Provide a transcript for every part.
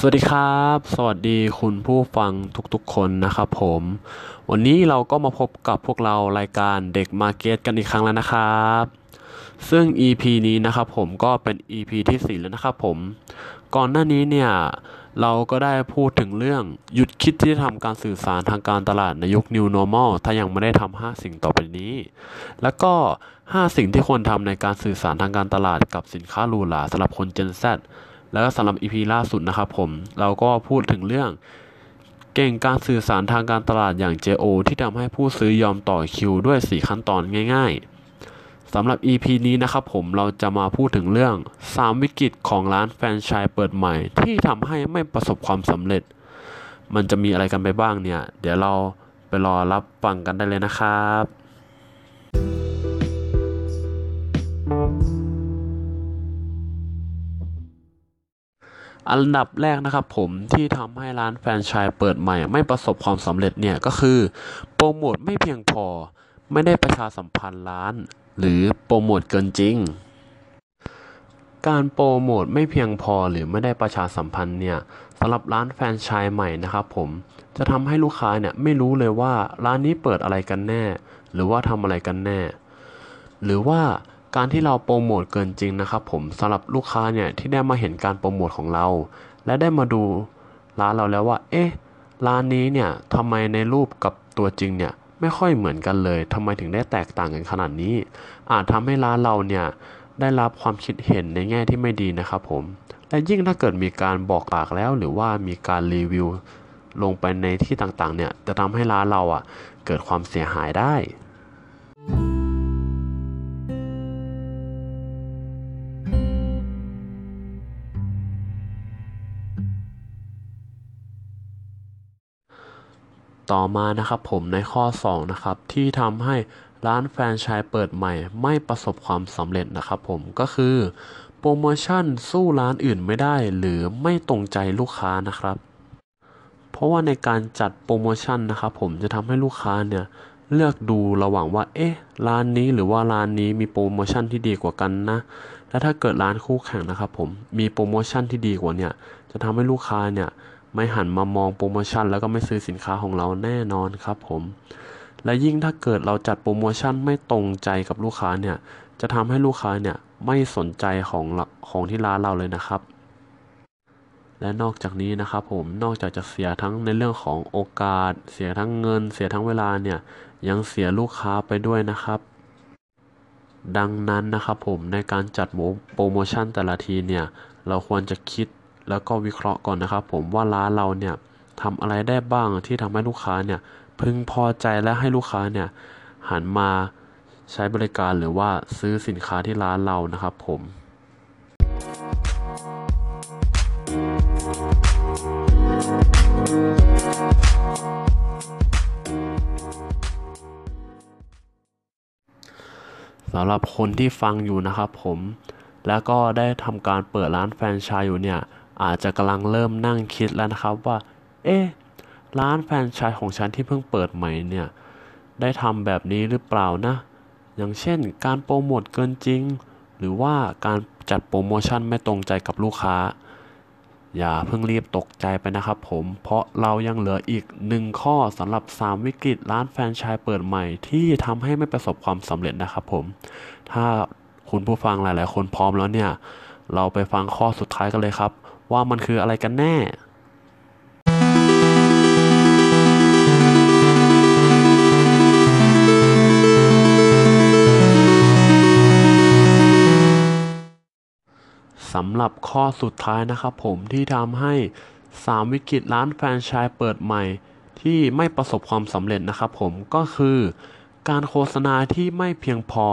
สวัสดีครับ สวัสดีคุณผู้ฟังทุกๆคนนะครับผม วันนี้เราก็มาพบกับพวกเรารายการเด็กมาร์เก็ตกันอีกครั้งแล้วนะครับ ซึ่ง EP นี้นะครับผมก็เป็น EP ที่4แล้วนะครับผม ก่อนหน้านี้เนี่ยเราก็ได้พูดถึงเรื่องหยุดคิดที่จะทำการสื่อสารทางการตลาดในยุค New Normal ถ้ายังไม่ได้ทำ5สิ่งต่อไปนี้ แล้วก็ 5 สิ่งที่ควรทำในการสื่อสารทางการตลาดกับสินค้าหรูหราสำหรับคน Gen Z แล้วก็สำหรับ EP ล่าสุดนะครับผม เราก็พูดถึงเรื่อง เก่งการสื่อสารทางการตลาดอย่าง JO ที่ทำให้ผู้ซื้อยอมต่อคิวด้วย 4 ขั้นตอนง่าย ๆสำหรับ EP นี้นะครับผมเราจะมาพูดถึงเรื่อง 3 วิกฤตของร้านแฟรนไชส์เปิดใหม่ ที่ทำให้ไม่ประสบความสำเร็จ มันจะมีอะไรกันไปบ้างเนี่ย เดี๋ยวเราไปรอรับฟังกันได้เลยนะครับ อันดับแรกนะครับผมที่ทำให้ร้านแฟรนไชส์เปิดใหม่ ไม่ประสบความสำเร็จเนี่ยก็คือ โปรโมทไม่เพียงพอ ไม่ได้ประชาสัมพันธ์ร้าน หรือโปรโมทเกินจริง การโปรโมทไม่เพียงพอหรือไม่ได้ประชาสัมพันธ์เนี่ยสำหรับร้านแฟรนไชส์ใหม่นะครับผมจะทำให้ลูกค้าเนี่ยไม่รู้เลยว่าร้านนี้เปิดอะไรกันแน่ หรือว่าทำอะไรกันแน่ หรือว่า การที่เราโปรโมทเกินจริงนะครับผมสำหรับลูกค้าเนี่ยที่ได้มาเห็นการโปรโมทของเรา และได้มาดูร้านเราแล้วว่า เอ๊ะร้านนี้เนี่ยทำไมในรูปกับตัวจริงเนี่ยไม่ค่อยเหมือนกันเลยทำไมถึงได้แตกต่างกันขนาดนี้ อาจทำให้ร้านเราเนี่ยได้รับความคิดเห็นในแง่ที่ไม่ดีนะครับผม และยิ่งถ้าเกิดมีการบอกปากแล้วหรือว่ามีการรีวิวลงไปในที่ต่างๆเนี่ยจะทำให้ร้านเราอะเกิดความเสียหายได้ ต่อมานะครับผมในข้อ 2 นะครับ ที่ทำให้ร้านแฟรนไชส์เปิดใหม่ ไม่ประสบความสำเร็จนะครับผมก็คือ โปรโมชั่นสู้ร้านอื่นไม่ได้ หรือไม่ตรงใจลูกค้านะครับ เพราะว่าในการจัดโปรโมชั่นนะครับผมจะทำให้ลูกค้าเนี่ยเลือกดูระหว่างว่า เอ๊ะ ร้านนี้หรือว่าร้านนี้มีโปรโมชั่นที่ดีกว่ากันนะ และถ้าเกิดร้านคู่แข่งนะครับผม มีโปรโมชั่นที่ดีกว่าเนี่ย จะทำให้ลูกค้าเนี่ย ไม่หันมามองโปรโมชั่น แล้วก็ไม่ซื้อสินค้าของเราแน่นอนครับผม และยิ่งถ้าเกิดเราจัดโปรโมชั่นไม่ตรงใจกับลูกค้าเนี่ย จะทำให้ลูกค้าเนี่ยไม่สนใจของของที่ร้านเราเลยนะครับ และนอกจากนี้นะครับผม นอกจากจะเสียทั้งในเรื่องของโอกาส เสียทั้งเงิน เสียทั้งเวลาเนี่ย ยังเสียลูกค้าไปด้วยนะครับดังนั้นนะครับผมในการจัดโปรโมชั่นแต่ละทีเนี่ย เราควรจะคิด แล้วก็วิเคราะห์ก่อนนะครับผมว่าร้านเราเนี่ยทำอะไรได้บ้างที่ทำให้ลูกค้าเนี่ยพึงพอใจและให้ลูกค้าเนี่ยหันมาใช้บริการหรือว่าซื้อสินค้าที่ร้านเรานะครับผมสำหรับคนที่ฟังอยู่นะครับผม แล้วก็ได้ทำการเปิดร้านแฟรนไชส์อยู่เนี่ย อาจจะกำลังเริ่มนั่งคิดแล้วนะครับว่า เอ๊ะร้านแฟรนไชส์ของฉันที่เพิ่งเปิดใหม่เนี่ย ได้ทำแบบนี้หรือเปล่านะ อย่างเช่น การโปรโมทเกินจริง หรือว่าการจัดโปรโมชั่นไม่ตรงใจกับลูกค้า อย่าเพิ่งรีบตกใจไปนะครับผม เพราะเรายังเหลืออีกหนึ่งข้อสำหรับ 3 วิกฤตร้านแฟรนไชส์เปิดใหม่ที่ทำให้ไม่ประสบความสำเร็จนะครับผม ถ้าคุณผู้ฟังหลาย ๆ คนพร้อมแล้วเนี่ย เราไปฟังข้อสุดท้ายกันเลยครับ ว่ามันคืออะไรกันแน่สำหรับข้อสุดท้ายนะครับผมที่ทำให้ 3 วิกฤตร้านแฟรนไชส์เปิดใหม่ ที่ไม่ประสบความสำเร็จนะครับผมก็คือ การโฆษณาที่ไม่เพียงพอ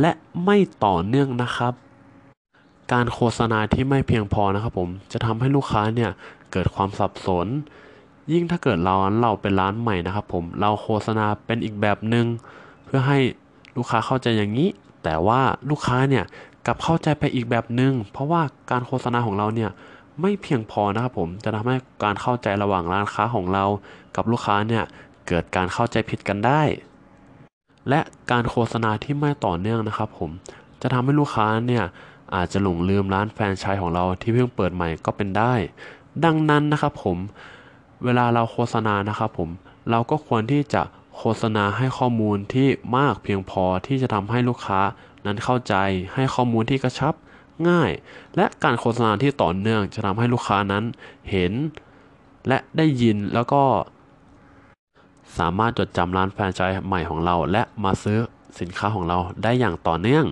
และไม่ต่อเนื่องนะครับ การโฆษณาที่ไม่เพียงพอนะครับผมจะทำให้ลูกค้าเนี่ยเกิดความสับสน ยิ่งถ้าเกิดเราเราเป็นร้านใหม่นะครับผมเราโฆษณาเป็นอีกแบบหนึ่งเพื่อให้ลูกค้าเข้าใจอย่างนี้ แต่ว่าลูกค้าเนี่ยกลับเข้าใจไปอีกแบบหนึ่งเพราะว่าการโฆษณาของเราเนี่ยไม่เพียงพอนะครับผมจะทำให้การเข้าใจระหว่างร้านค้าของเรา กับลูกค้าเนี่ยเกิดการเข้าใจผิดกันได้ และการโฆษณาที่ไม่ต่อเนื่องนะครับผมจะทำให้ลูกค้าเนี่ย อาจจะหลงลืมร้านแฟรนไชส์ของเราที่เพิ่งเปิดใหม่ก็เป็นได้ ดังนั้นนะครับผม เวลาเราโฆษณานะครับผม เราก็ควรที่จะโฆษณาให้ข้อมูลที่มากเพียงพอที่จะทำให้ลูกค้านั้นเข้าใจให้ข้อมูลที่กระชับง่าย และการโฆษณาที่ต่อเนื่องจะทำให้ลูกค้านั้นเห็น และได้ยินแล้วก็ สามารถจดจำร้านแฟรนไชส์ใหม่ของเรา และมาซื้อสินค้าของเราได้อย่างต่อเนื่อง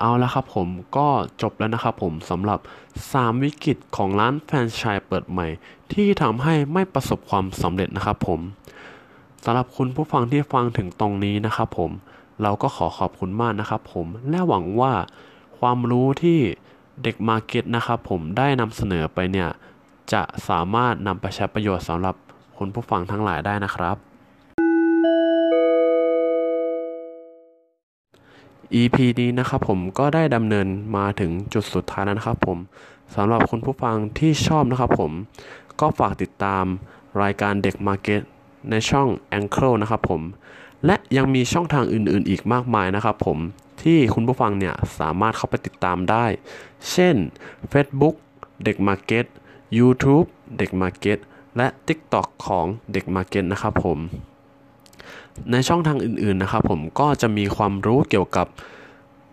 เอาละครับผมก็จบแล้วนะครับผมสำหรับ 3 วิกฤตของร้านแฟรนไชส์เปิดใหม่ ที่ทำให้ไม่ประสบความสำเร็จนะครับผมสำหรับคุณผู้ฟังที่ฟังถึงตรงนี้นะครับผมเราก็ขอขอบคุณมากนะครับผมและหวังว่าความรู้ที่เด็กมาเก็ตนะครับผมได้นำเสนอไปเนี่ย จะสามารถนำไปใช้ประโยชน์สำหรับคุณผู้ฟังทั้งหลายได้นะครับ EP นี้นะครับผมก็ได้ดำเนินมาถึงจุดสุดท้ายแล้วนะครับผมสำหรับคุณผู้ฟังที่ชอบนะครับผม ก็ฝากติดตามรายการเด็กมาร์เก็ตในช่อง a n c l e นะครับผม และยังมีช่องทางอื่นๆ อีกมากมายนะครับผมที่คุณผู้ฟังเนี่ยสามารถเข้าไปติดตามได้ เช่น Facebook เด็กมาร์เก็ต YouTube เด็กมาร์เก็ตและ TikTok ของเด็กมาร์เก็ตนะครับผม ในช่องทางอื่นๆนะครับผมก็จะมีความรู้เกี่ยวกับ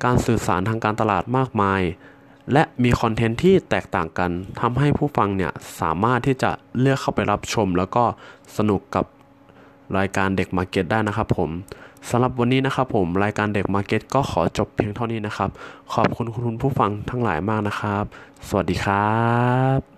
การสื่อสารทางการตลาดมากมาย และมีคอนเทนต์ที่แตกต่างกันทำให้ผู้ฟังเนี่ยสามารถที่จะเลือกเข้าไปรับชม แล้วก็สนุกกับรายการเด็ก Market ได้นะครับผมสำหรับวันนี้นะครับผมรายการเด็ก Market ก็ขอจบเพียงเท่านี้นะครับ ขอบคุณคุณผู้ฟังทั้งหลายมากนะครับ สวัสดีครับ